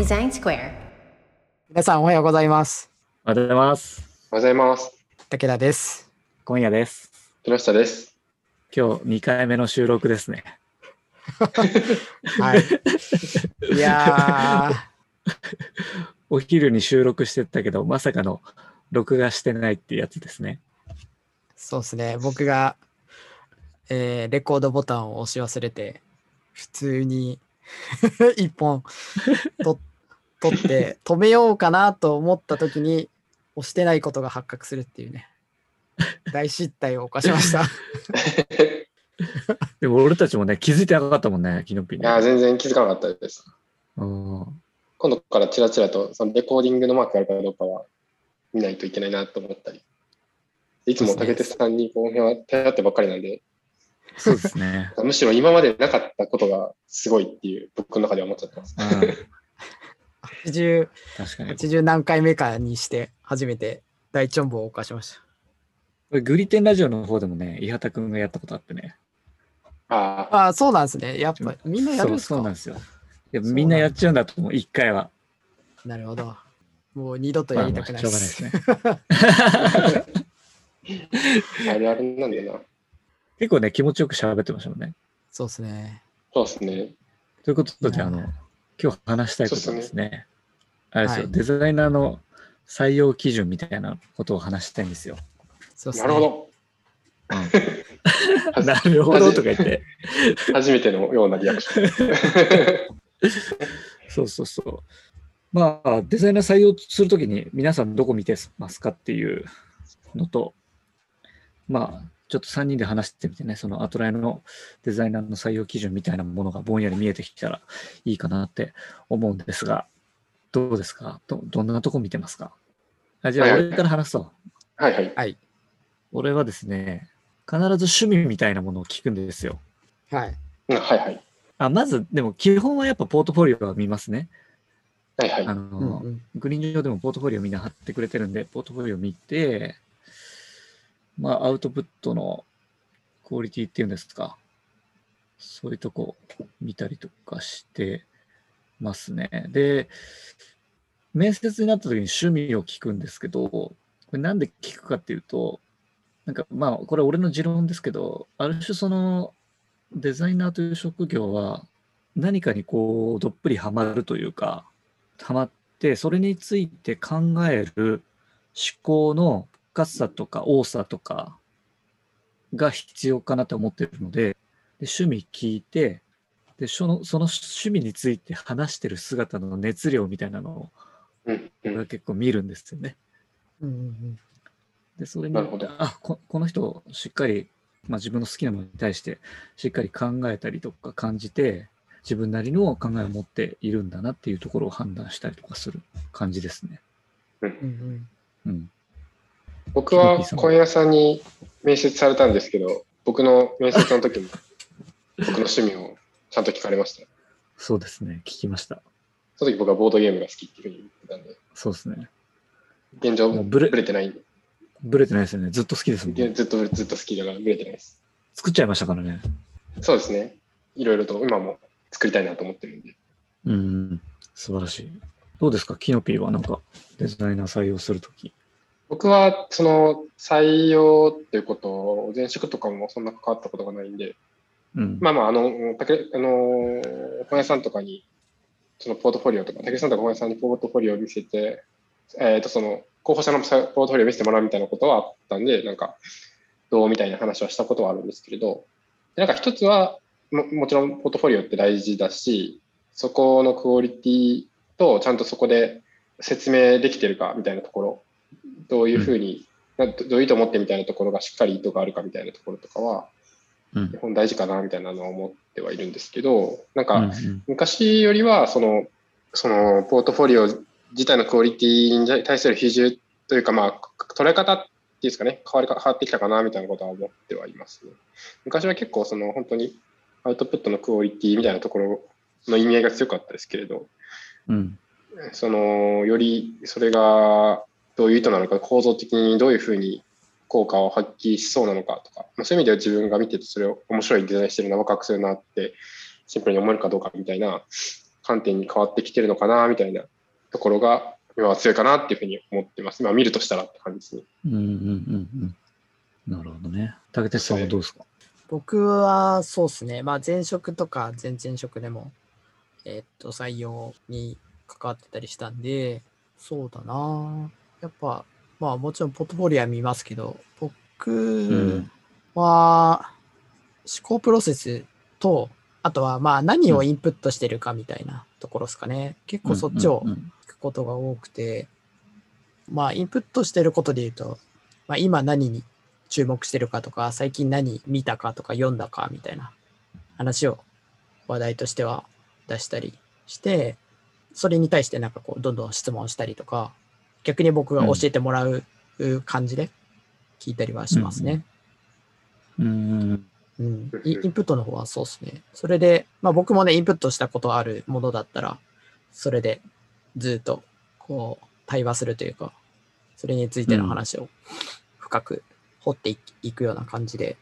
Design Square. 皆さんおはようございます。おはようございます。おはようございます。武田です。今夜です。木下です。今日2回目の収録ですね。はい。いや お昼に収録してたけど、まさかの録画してないっていうやつですね。ー、そうですね。僕が、えーレコードボタンを押し忘れて、普通に 一本と取って 止めようかなと思った時に押してないことが発覚するっていうね。大失態を犯しました。でも俺たちもね、気づいてなかったもんね、キノピに。いや、全然気づかなかったです。うん今度からチラチラとそのレコーディングのマークがあるかどうかは見ないといけないなと思ったり。いつも武手さんにこの辺は頼ってばっかりなんで、そうですね。むしろ今までなかったことがすごいっていう僕の中では思っちゃってます。うん、80, 確かに。80何回目かにして初めて大チョンボを犯しました。これグリテンラジオの方でもね、伊畑くんがやったことあってね。ああ、ああ、そうなんですね。やっぱみんなやるんですか？そうそうなんですよ。いやみんなやっちゃうんだと思う、一回は。なるほど。もう二度とやりたくないまあまあです。しょうがないですね。あれあれなんだよな。結構ね、気持ちよく喋ってましたもんね。そうですね。そうですね。ということで、あの、今日話したいことはですね、あれですよ、デザイナーの採用基準みたいなことを話したいんですよ。そうですね。なるほど。なるほどとか言って。初めてのようなリアクション。そうそうそう。まあ、デザイナー採用するときに皆さんどこ見てますかっていうのと、まあ、ちょっと3人で話してみてね、そのアトライのデザイナーの採用基準みたいなものがぼんやり見えてきたらいいかなって思うんですが、どうですか？どどんなとこ見てますか？あじゃあ、俺から話そう。はいはい。はい。俺はですね、必ず趣味みたいなものを聞くんですよ。はい。うんはいはい。あまず、でも基本はやっぱポートフォリオは見ますね。はいはいあ。の、うんうんグリーン上でもポートフォリオみんな貼ってくれてるんで、ポートフォリオ見て、まあ、アウトプットのクオリティっていうんですか、そういうとこ見たりとかしてますね。で、面接になった時に趣味を聞くんですけど、これなんで聞くかっていうと、なんかまあ、これ俺の持論ですけど、ある種そのデザイナーという職業は何かにこうどっぷりハマるというか、ハマって、それについて考える思考の深さとか多さとかが必要かなと思ってるので、で趣味聞いて、でそのその趣味について話してる姿の熱量みたいなのをうんう俺んは結構見るんですよね。うんうんで、それになるほどあこ、この人、しっかり、まあ、自分の好きなものに対して、しっかり考えたりとか感じて、自分なりの考えを持っているんだなっていうところを判断したりとかする感じですね。うんうんうん。僕は今夜さんに面接されたんですけど、僕の面接の時も 僕の趣味をちゃんと聞かれました。そうですね。聞きました。その時僕はボードゲームが好きっていうふうに言ってたんで、そうですね。現状もうブレブレてないんで、ブレてないですよね。ずっと好きですもんね。ずっとずっと好きだからブレてないです。作っちゃいましたからね。そうですね。いろいろと今も作りたいなと思ってるんで。うん。素晴らしい。どうですか？キノピーはなんかデザイナー採用するとき。僕はその採用っていうことを前職とかもそんな関わったことがないんで、うん。まあまあ、あの、たけあの、本屋さんとかに、そのポートフォリオとか、竹さんとか本屋さんにポートフォリオを見せて、えっ、と、その、候補者のさポートフォリオを見せてもらうみたいなことはあったんで、なんか、どうみたいな話はしたことはあるんですけれど、でなんか一つはも、もちろんポートフォリオって大事だし、そこのクオリティとちゃんとそこで説明できてるかみたいなところ、どういうふうに、などどういうと思ってみたいなところがしっかり意図があるかみたいなところとかは、うん基。本大事かなみたいなのは思ってはいるんですけど、なんかうんうん昔よりはその、そのポートフォリオ自体のクオリティに対する比重というか、まあ、捉え方っていうんですかね、変わりか変わってきたかなみたいなことは思ってはいます、ね。昔は結構その本当にアウトプットのクオリティみたいなところの意味合いが強かったですけれど、うん。そのよりそれがどういう意図なのか、構造的にどういうふうに効果を発揮しそうなのかとか、まあ、そういう意味では自分が見ててそれを面白いデザインしてるな、ワクワクするなってシンプルに思えるかどうかみたいな観点に変わってきてるのかな、みたいなところが、今は強いかなっていうふうに思ってます。今見るとしたらって感じですね。うんうんうんうん。なるほどね。竹鉄さんはどうですか？僕はそうですね、まあ前職とか前々職でも、えーっと、採用に関わってたりしたんで、そうだなやっぱ、まあもちろんポートフォリオは見ますけど、僕んは思考プロセスと、あとはまあ何をインプットしてるかみたいなところですかね。結構そっちを聞くことが多くて、まあインプットしてることで言うと、まあ今何に注目してるかとか、最近何見たかとか読んだかみたいな話を話題としては出したりして、それに対してなんかこうどんどん質問したりとか、逆に僕が教えてもらう感じで聞いたりはしますね。うん。イインプットの方はそうですね。それで、まあ僕もね、インプットしたことあるものだったら、それでずっとこう対話するというか、それについての話を深く掘っていいくような感じで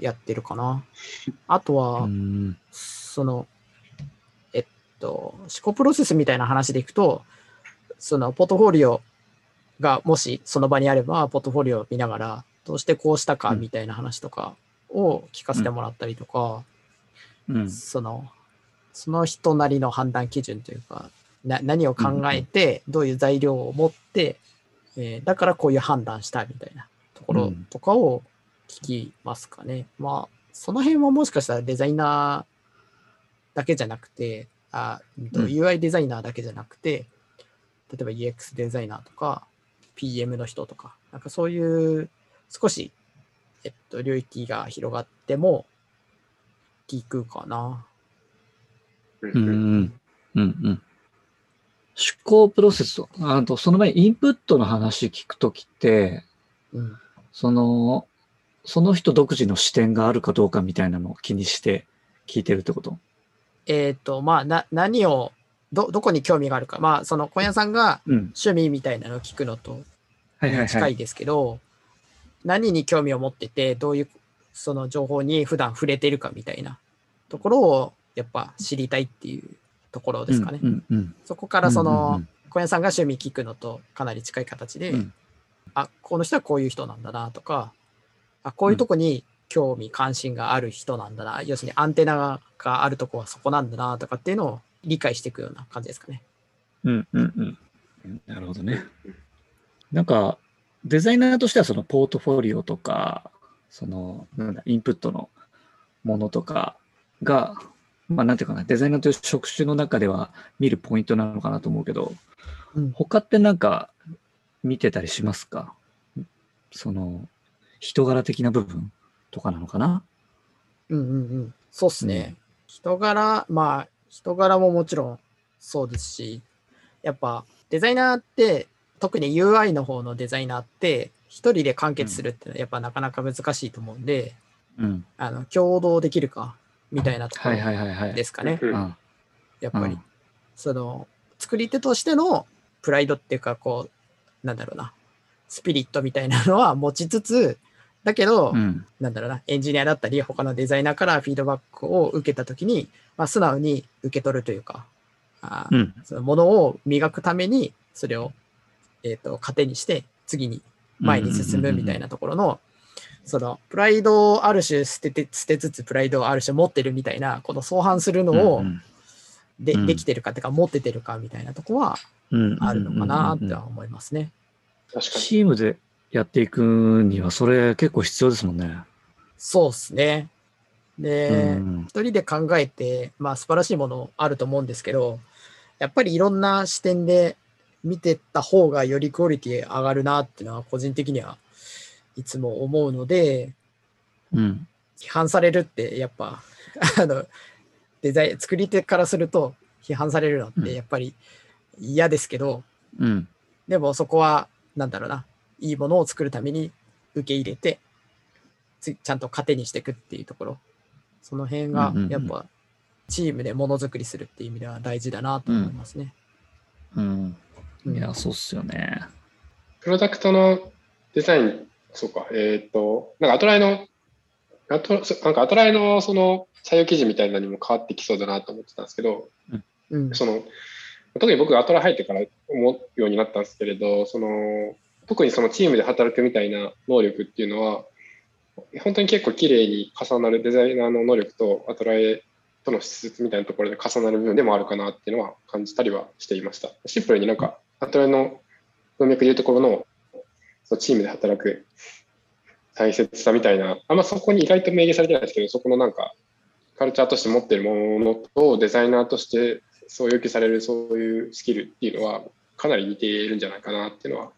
やってるかな。あとは、うん。その、えっと、思考プロセスみたいな話でいくと、そのポートフォリオがもしその場にあれば、ポートフォリオを見ながら、どうしてこうしたかみたいな話とかを聞かせてもらったりとか、うん。その、その人なりの判断基準というか、な何を考えて、どういう材料を持って、えーだからこういう判断したみたいなところとかを聞きますかね。まあ、その辺はもしかしたらデザイナーだけじゃなくて、あうん UI デザイナーだけじゃなくて、例えば UX デザイナーとか、PM の人とか、なんかそういう少し、えっと、領域が広がっても聞くかな。うんうんうんうんうん思考プロセスと、あとその前にインプットの話聞くときって、うん。その、その人独自の視点があるかどうかみたいなのを気にして聞いてるってこと？えっ、と、まあ、な、何を、ど、どこに興味があるか。まあ、その、小屋さんがうん。趣味みたいなのを聞くのとはいはいはい。近いですけど、何に興味を持ってて、どういう、その情報に普段触れてるかみたいなところを、やっぱ知りたいっていうところですかね。うんうんうん。そこからそうんうんのうん、小屋さんが趣味聞くのとかなり近い形で、うんあ、この人はこういう人なんだなとか、あ、こういうとこに興味関心がある人なんだな、要するにアンテナがあるとこはそこなんだなとかっていうのを理解していくような感じですかね。うんうんうん。なるほどね。なんか、デザイナーとしてはそのポートフォリオとか、その、なんだ、インプットのものとかが、まあなんていうかな、デザイナーという職種の中では見るポイントなのかなと思うけど、うん他ってなんか見てたりしますか？その、人柄的な部分とかなのかな？うんうんうん。そうっすね。人柄、まあ、人柄ももちろんそうですし、やっぱデザイナーって、特に UI の方のデザイナーって、一人で完結するってやっぱなかなか難しいと思うんで、うん。あの、共同できるか、みたいなところ。ですかね。やっぱり。うんその、作り手としてのプライドっていうか、こう、なんだろうな、スピリットみたいなのは持ちつつ、だけど、うん。なんだろうな、エンジニアだったり、他のデザイナーからフィードバックを受けたときに、まあ、素直に受け取るというか、あーうん。そのものを磨くために、それを、えっ、と、糧にして、次に前に進むみたいなところの、その、プライドをある種捨てて、捨てつつ、プライドをある種持ってるみたいな、この相反するのを、うんで、うんできてるかっていうか、持っててるかみたいなとこはうんあるのかなってうんは思いますね。チームでやっていくには、それ結構必要ですもんね。そうっすね。で、うん一人で考えて、まあ素晴らしいものあると思うんですけど、やっぱりいろんな視点で見てった方がよりクオリティ上がるなっていうのは個人的にはいつも思うので、うん。批判されるってやっぱ、あの、デザイン、作り手からすると批判されるのっうんてやっぱり嫌ですけど、うん。でもそこは、なんだろうな、いいものを作るために受け入れて、つちゃんと糧にしていくっていうところ、その辺がやっぱチームでものづくりするっていう意味では大事だなと思いますね。うん。うんいや、そうっすよね。プロダクトのデザイン、そうか、えっ、と、なんかアトライの、アトそなんかアトライのその採用記事みたいなのにも変わってきそうだなと思ってたんですけど、うんうん。その特に僕がアトラ入ってから思うようになったんですけれどその特にそのチームで働くみたいな能力っていうのは本当に結構綺麗に重なるデザイナーの能力とアトラエとの質みたいなところで重なる部分でもあるかなっていうのは感じたりはしていましたシンプルになんかアトラの文脈でいうところのそのチームで働く大切さみたいなあんまそこに意外と明言されてないですけどそこのなんかカルチャーとして持ってるものとデザイナーとしてそう要求されるそういうスキルっていうのはかなり似ているんじゃないかなっていうのは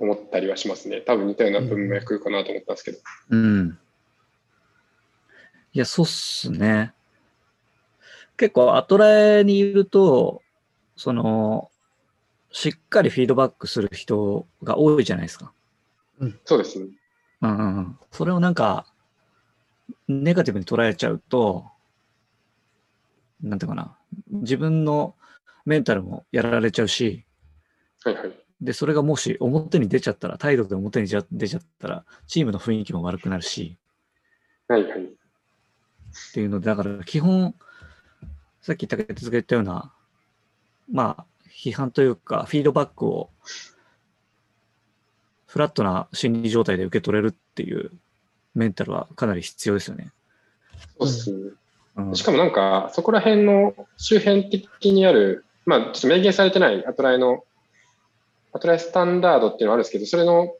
思ったりはしますね。多分似たような文脈かなと思ったんですけど。うん。いや、そうっすね。結構、アトラエにいると、その、しっかりフィードバックする人が多いじゃないですか。そうですね。うんうんうん。それをなんか、ネガティブに捉えちゃうと、なんていうかな、自分のメンタルもやられちゃうし、はいはい。で、それがもし表に出ちゃったら、態度で表に出ちゃったら、チームの雰囲気も悪くなるし、はいはい。っていうので、だから基本、さっき竹哲が言ったような、まあ、批判というか、フィードバックを、フラットな心理状態で受け取れるっていうメンタルはかなり必要ですよね。そうですね。うん、しかもなんか、そこら辺の周辺的にある、まあ、ちょっと明言されてないアトライの、アトライスタンダードっていうのはあるんですけど、それの、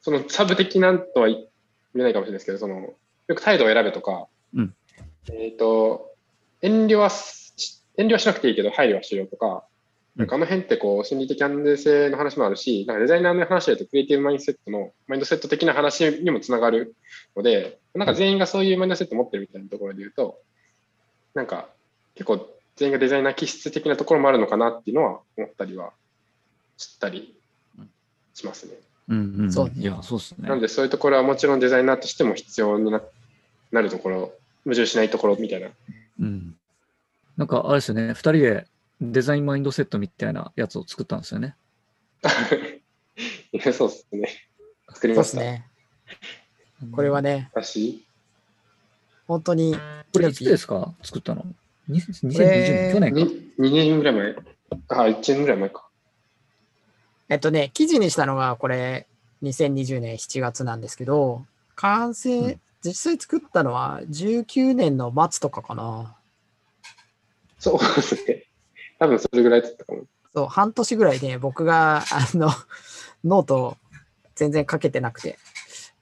そのサブ的なんとは言えないかもしれないですけど、その、よく態度を選べとか、うんえっ、と、遠慮はし、遠慮はしなくていいけど、配慮はしようとか、なんかあの辺ってこう、心理的安全性の話もあるし、なんかデザイナーの話だとクリエイティブマインドセットの、マインドセット的な話にもつながるので、なんか全員がそういうマインドセットを持ってるみたいなところで言うと、なんか結構全員がデザイナー気質的なところもあるのかなっていうのは思ったりはしたりしますね。うんうん、そうねいや、そうですねな。のでそういうところはもちろんデザイナーとしても必要にななるところ、矛盾しないところみたいな。うん。なんか、あれですよね、二人でデザインマインドセットみたいなやつを作ったんですよね。い やそうですね。作りました。ね。これはね、私、本当に、これいつですか？作ったの？に ?2020 れ年去年か。2, 2年ぐらい前。あ、1年ぐらい前か。えっとね、記事にしたのがこれ、2020年7月なんですけど、完成、うん実際作ったのは19年の末とかかな。そうですね。多分それぐらいだったかも。そう、半年ぐらいで僕が、あの、ノートを全然書けてなくて、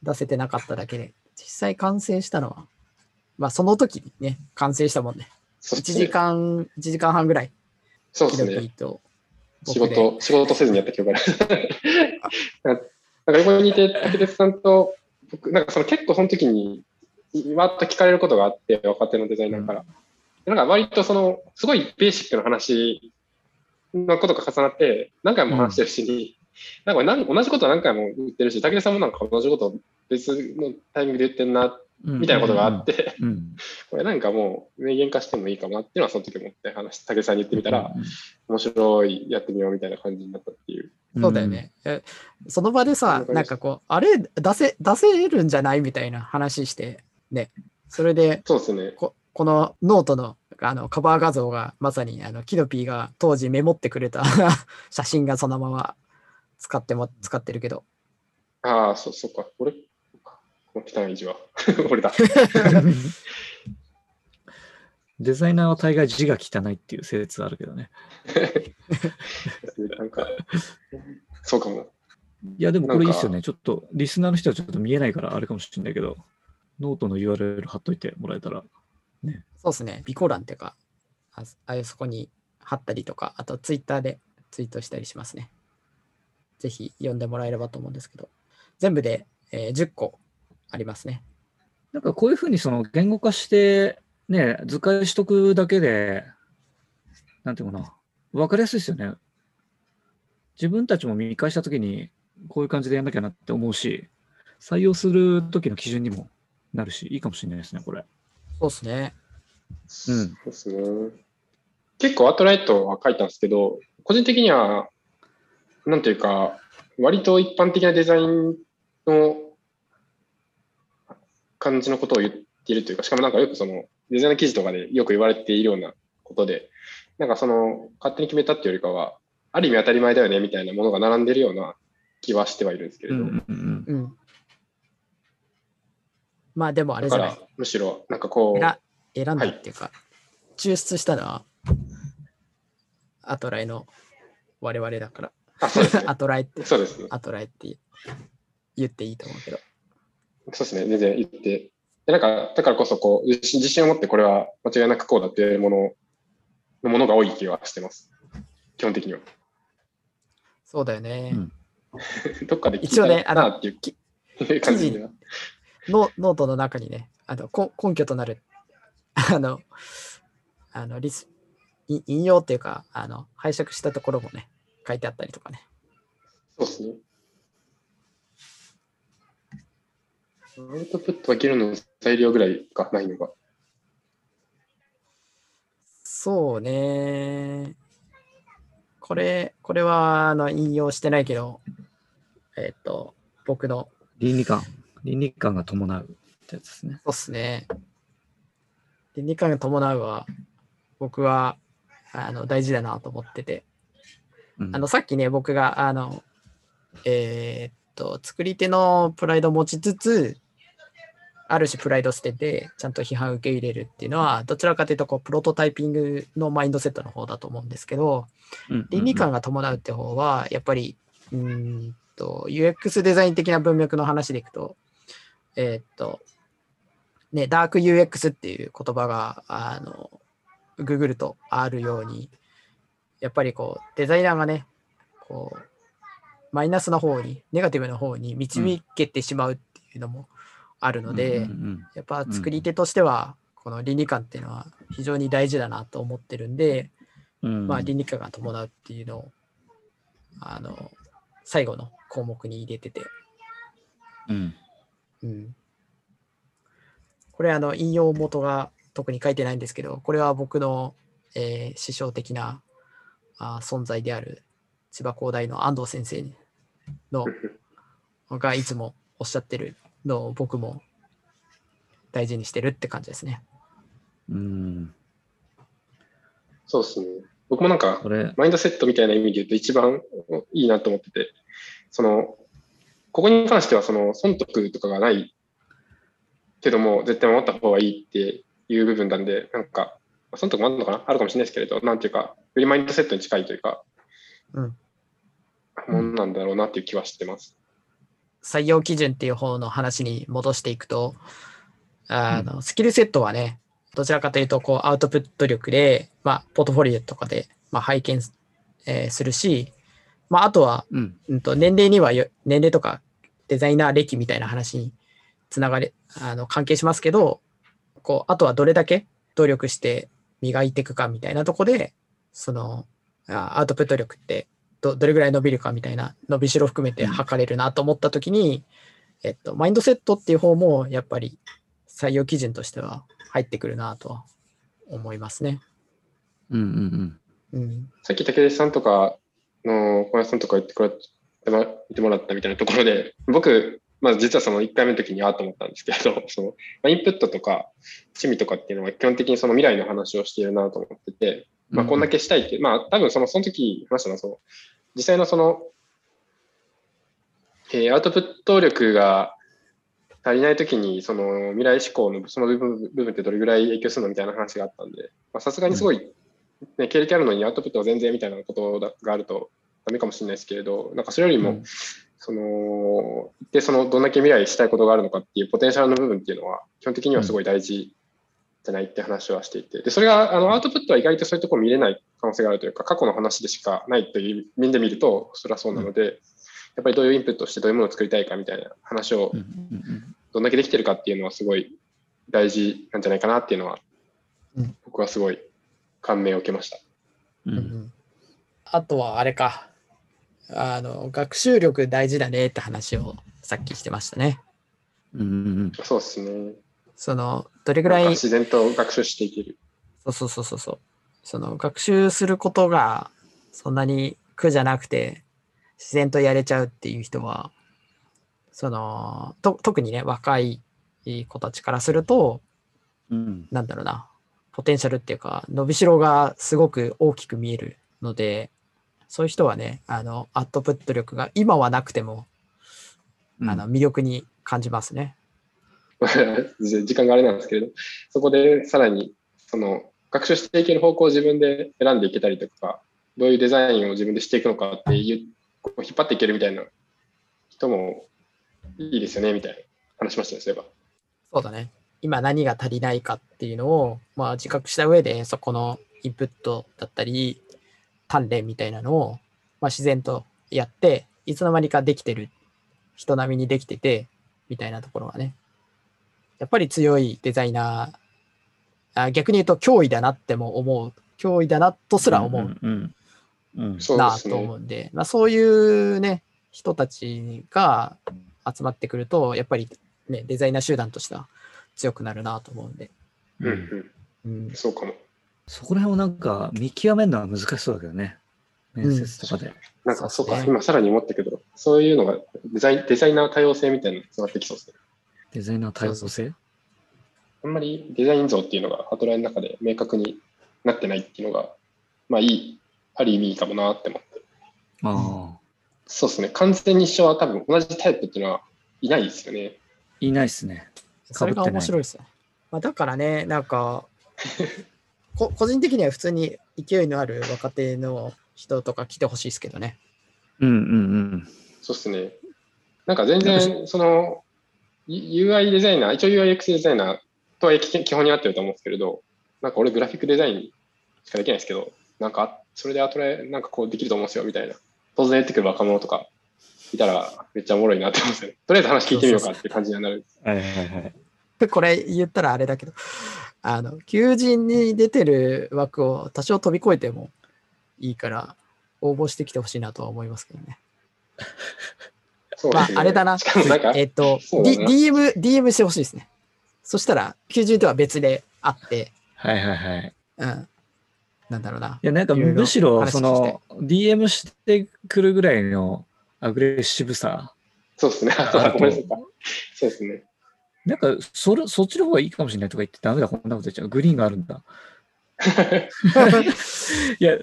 出せてなかっただけで、実際完成したのは、まあその時にね、完成したもんね。1そうですね時間、1時間半ぐらい、そうですね。と仕。事、仕事せずにやった記憶がある。なんか横にいて、竹鉄さんと、僕、なんかその結構その時に、わっと聞かれることがあって、若手のデザイナーから。なんか割とその、すごいベーシックな話のことが重なって、何回も話してるし、なんかなん同じこと何回も言ってるし、竹鉄さんもなんか同じことを別のタイミングで言ってんな、みたいなことがあって、うん。うん。これなんかもう明言化してもいいかもなっていうのはその時思って話し、竹鉄さんに言ってみたら、うん面白い、やってみようみたいな感じになったっていう。そうだよ。ね。えその場でさ、なんかこう、あれ、出せ、出せるんじゃないみたいな話して、ね。それで、そうですね。ここのノートのあのカバー画像がまさにあのキノピーが当時メモってくれた 写真がそのまま使っても使ってるけど。ああ、そう、そうか。俺、汚い字は。俺だ。デザイナーは大概字が汚いっていう説あるけどね。なんか、そうかも。いや、でもこれいいっすよね。ちょっと、リスナーの人はちょっと見えないからあれかもしれないけど、ノートの URL 貼っといてもらえたら。そうですね。備考欄っていうか、あああいうそこに貼ったりとか、あとツイッターでツイートしたりしますね。ぜひ読んでもらえればと思うんですけど、全部で、えー10個ありますね。なんかこういうふうにその言語化して、ね、図解しとくだけで、なんていうかな、わかりやすいですよね。自分たちも見返したときに、こういう感じでやんなきゃなって思うし、採用するときの基準にもなるし、いいかもしれないですね、これ。そうですね。うんそうですね。結構アートライトは書いたんですけど、個人的には、なんていうか、割と一般的なデザインの感じのことを言っているというか、しかもなんかよくそのデザインの記事とかでよく言われているようなことで、なんかその、勝手に決めたっていうよりかは、ある意味当たり前だよねみたいなものが並んでるような気はしてはいるんですけれど、うんうんうんうん。まあでもあれじゃない？むしろ、なんかこう、選選んだっていうか、抽出したのは、アトライの我々だから。あ、そうですね。アトライって、そうですね。アトライって言っていいと思うけど。そうですね。全然言って。でなんか、だからこそ、こう、自信自信を持ってこれは間違いなくこうだっていうもののものが多い気はしてます。基本的には。そうだよね。うん どっかで聞い一応ねたなっていうきいう 感じでは。ノノートの中にね、あのこ根拠となる、あの、あのリスい引用っていうか、あの拝借したところもね、書いてあったりとかね。そうですね。アウトプットは議論の材料ぐらいかないのが。そうね。これ、これはあの引用してないけど、えっと、僕の、倫理観。倫理観が伴うってやつですね。そうっすね。倫理観が伴うは、僕はあの大事だなと思ってて、うんあのさっきね、僕があの、えーっと、作り手のプライドを持ちつつ、ある種プライド捨てて、ちゃんと批判を受け入れるっていうのは、どちらかというとこう、プロトタイピングのマインドセットの方だと思うんですけど、うん倫理観が伴うって方は、やっぱり、うーんと、UX デザイン的な文脈の話でいくと、えーっと、ね、ダーク UX っていう言葉が、あの、ググるとあるように、やっぱりこう、デザイナーがね、こう、マイナスの方に、ネガティブな方に導けてしまうっていうのもあるので、うんうんやっぱ作り手としては、この倫理観っていうのは非常に大事だなと思ってるんで、うんうん。まあ、倫理観が伴うっていうのを、あの、最後の項目に入れてて、うんうん。これ、あの、引用元が特に書いてないんですけど、これは僕の、えー師匠的なあ存在である千葉工大の安藤先生のがいつもおっしゃってるのを僕も大事にしてるって感じですね。うんそうですね。僕もなんかこ、れ、マインドセットみたいな意味で言うと一番いいなと思ってて、その、ここに関してはその損得とかがないけども、絶対守った方がいいっていう部分なんで、なんか、まあ損得もあるのかな？あるかもしれないですけれど、なんていうか、よりマインドセットに近いというか、うん。もんなんだろうなっていう気はしてます。採用基準っていう方の話に戻していくと、あの、スキルセットはね、どちらかというと、こう、アウトプット力で、まあ、ポートフォリオとかで、まあ、拝見す,、えーするし、まあ、あとは、うん。うんと、年齢にはよ、年齢とかデザイナー歴みたいな話につながれ、あの、関係しますけど、こう、あとはどれだけ努力して磨いていくかみたいなとこで、その、あアウトプット力ってど、どれぐらい伸びるかみたいな、伸びしろ含めて測れるなと思ったときに、えっと、マインドセットっていう方も、やっぱり採用基準としては入ってくるなとは思いますね。うんうんうん。さっき竹内さんとかの小林さんとか言ってくれても言ってもらったみたいなところで、僕、まあ実はその1回目の時にああと思ったんですけれど、そのまあインプットとか趣味とかっていうのは基本的にその未来の話をしているなと思ってて、うん。まあこんだけしたいって、まあ多分そのその時話したのはその、実際のその、えーアウトプット力が足りない時にその未来志向のその部分部分ってどれぐらい影響するのみたいな話があったんで、まあさすがにすごい、ね、経歴あるのにアウトプットは全然みたいなことだがあるとダメかもしれないですけれど、なんかそれよりも、うん。その、で、その、どんだけ未来したいことがあるのかっていうポテンシャルの部分っていうのは、基本的にはすごい大事じゃないって話はしていて、で、それが、あの、アウトプットは意外とそういうところ見れない可能性があるというか、過去の話でしかないという面で見ると、それはそうなので、やっぱりどういうインプットをしてどういうものを作りたいかみたいな話をどんだけできてるかっていうのはすごい大事なんじゃないかなっていうのはうん、僕はすごい感銘を受けました。うん。あとはあれか。あの、学習力大事だねって話をさっきしてましたね。うんうんそうですね。その、どれぐらい、自然と学習していける。そうそうそうそうそう。その学習することがそんなに苦じゃなくて自然とやれちゃうっていう人は、その、と特にね、若い子たちからすると、うんなんだろうな、ポテンシャルっていうか、伸びしろがすごく大きく見えるので、そういう人はね、あの、アウトプット力が今はなくても、うんあの、魅力に感じますね。時間があれなんですけれど、そこでさらに、その、学習していける方向を自分で選んでいけたりとか、どういうデザインを自分でしていくのかっていう、こう引っ張っていけるみたいな人もいいですよね、みたいな話しましたね、そういえば。そうだね。今何が足りないかっていうのを、まあ、自覚した上で、そこのインプットだったり、鍛錬みたいなのを、まあ、自然とやって、いつの間にかできてる、人並みにできてて、みたいなところがね。やっぱり強いデザイナー、あ逆に言うと脅威だなっても思う。脅威だなとすら思ううんうんうんそうなと。思うんで、まあ、そういうね、人たちが集まってくると、やっぱりね、デザイナー集団としては強くなるなと思うんで。うんうん、うん、そうかも。そこら辺をなんか見極めるのは難しそうだけどね。面接とかで。なんか、そううか、今さらに思ったけど、そういうのがデザインデザイナー多様性みたいなのにつながってきそうですね。デザイナー多様性？あんまりデザイン像っていうのがハトライの中で明確になってないっていうのが、まあいい、ある意味いいかもなって思って。ああ。そうですね。完全に一緒は多分同じタイプっていうのはいないですよね。いないっすね。それが面白いですね。まあ、だからね、なんか、こ個人的には普通に勢いのある若手の人とか来てほしいですけどね。うんうんうん。そうですね。なんか全然、その、U- UI デザイナー、一応 UIX デザイナーとは基基本になってると思うんですけれど、なんか俺グラフィックデザインしかできないですけど、なんか、それでアトライなんかこうできると思うんですよ、みたいな。当然言ってくる若者とかいたらめっちゃおもろいなって思うんですよね。とりあえず話聞いてみようかって感じにはなる。はいはいはい。これ言ったらあれだけど、あの、求人に出てる枠を多少飛び越えてもいいから、応募してきてほしいなとは思いますけどね。まあ。あれだなえっと、D、な DM、DM してほしいですね。そしたら、求人とは別であって、はいはいはい。うん。なんだろうな。いや、なんかむしろ、話その、DM してくるぐらいのアグレッシブさ。そうですね。ごめんなさいそうですね。なんか、それ、そっちの方がいいかもしれないとか言ってダメだ、こんなこと言っちゃう。グリーンがあるんだ。いや、い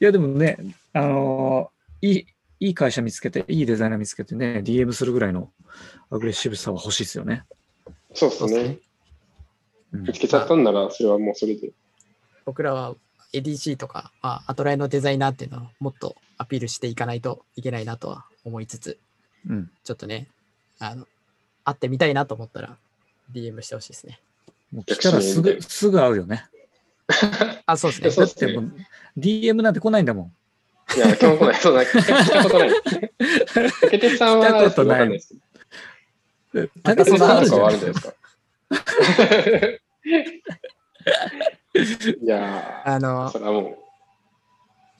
やでもね、あのーいい、いい会社見つけて、いいデザイナー見つけてね、DM するぐらいのアグレッシブさは欲しいですよね。そうですね見つけちゃったんなら、それはもうそれで。僕らは ADC とか、まあ、アトライのデザイナーっていうのをもっとアピールしていかないといけないなとは思いつつ、うん。ちょっとね、あの、会ってみたいなと思ったら DM してほしいですね。もう来たらすぐ、すぐ会うよね。あ、そうですね。そうっすねだってもう、DM なんて来ないんだもん。いや、基本来ない。そうだ、聞いたことない。竹鉄さんは、たことないですさんそんな話とかはああるじゃんじゃないですか。いやー、あのそ、れはも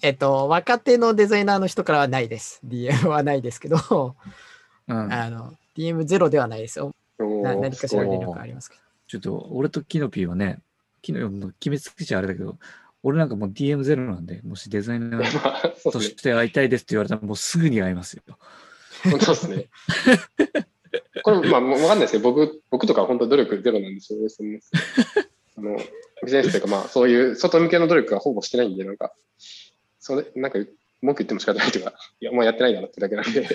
えっと、若手のデザイナーの人からはないです。DM はないですけど、うん。あの、DM ゼロではないですよ。な何かしらすごい連絡ありますけど。ちょっと、俺とキノピーはね、キノの決めつけちゃあれだけど、俺なんかもう DM ゼロなんで、もしデザイナー とし。て会いたいですって言われたら、もうすぐに会いますよ。本当ですね。これ、まあ、わかんないですけど、僕、僕とかは本当努力ゼロなんですよ。そのあのビジネスというか、まあ、そういう外向けの努力はほぼしてないんで、なんか、それ、なんか、文句言っても仕方ないというか、いや、もうやってないだなってだけなんで、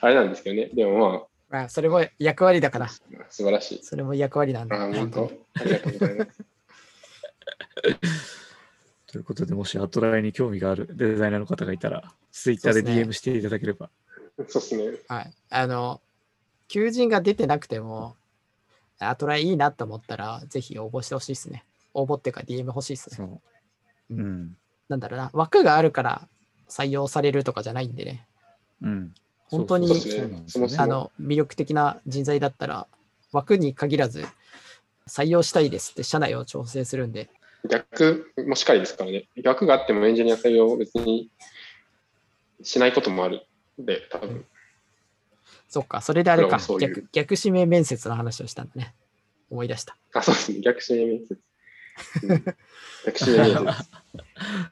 あれなんですけどね。でもまあ、それも役割だかまあら、、素晴らしい。それも役割なんで、ああ、本本当。ありがとうございます。ということで、もしアトライに興味があるデザイナーの方がいたら、ツイッターでそうですね DM していただければ。そうですね。はい。あの、求人が出てなくても、アトライいいなと思ったら、ぜひ応募してほしいですね。応募っていうか DM 欲しいですね。そう。うんうん。なんだろうな、枠があるから採用されるとかじゃないんでね。うん。本当にねあの、魅力的な人材だったら、枠に限らず、採用したいですって社内を調整するんで、逆もしかりですからね。逆があってもエンジニア採用を別にしないこともあるんで、多分。そっか、それであれか、逆逆指名面接の話をしたんだね。思い出した。あ、そうですね。逆指名面接。うん逆指名面接。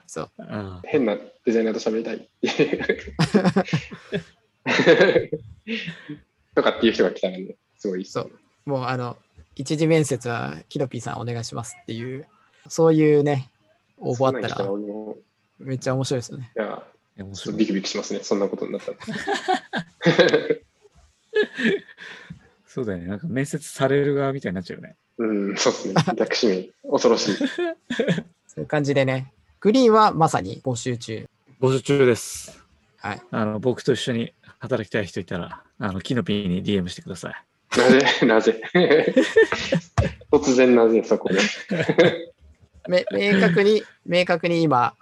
そう。あ変なデザイナーと喋りたい。とかっていう人が来たらね、すごいいいっすねもうあの、一次面接はキノピーさんお願いしますっていう、そういうね、応募あったらめっちゃ面白いですよね。いや、面白いビクビクしますね。そんなことになったら。そうだよね。なんか面接される側みたいになっちゃうよね。うん、そうですね。逆指名。恐ろしい。そういう感じでね、グリーンはまさに募集中。募集中です。はい。あの、僕と一緒に働きたい人いたら、あの、キノピーに DM してください。なぜ、なぜ。突然なぜそこで？め明確に、明確に今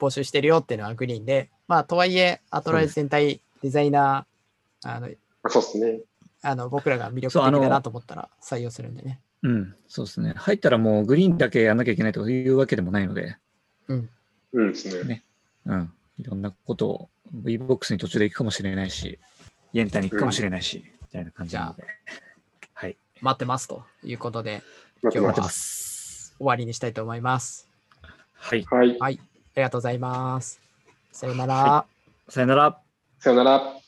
募集してるよっていうのはグリーンで、まあ、とはいえ、アトライズ全体デザイナー、あの、あそうですね。あの僕らが魅力的だなと思ったら採用するんでね。うん、そうですね。入ったらもうグリーンだけやんなきゃいけないとかいうわけでもないので、うん。うんですね。うん。いろんなことを VBOX に途中で行くかもしれないし、イエンタに行くかもしれないし、みたいな感じなので。はい。待ってますということで、今日は。終わりにしたいと思います。はい。はい。はい。ありがとうございます。さよなら。さよなら。さよなら。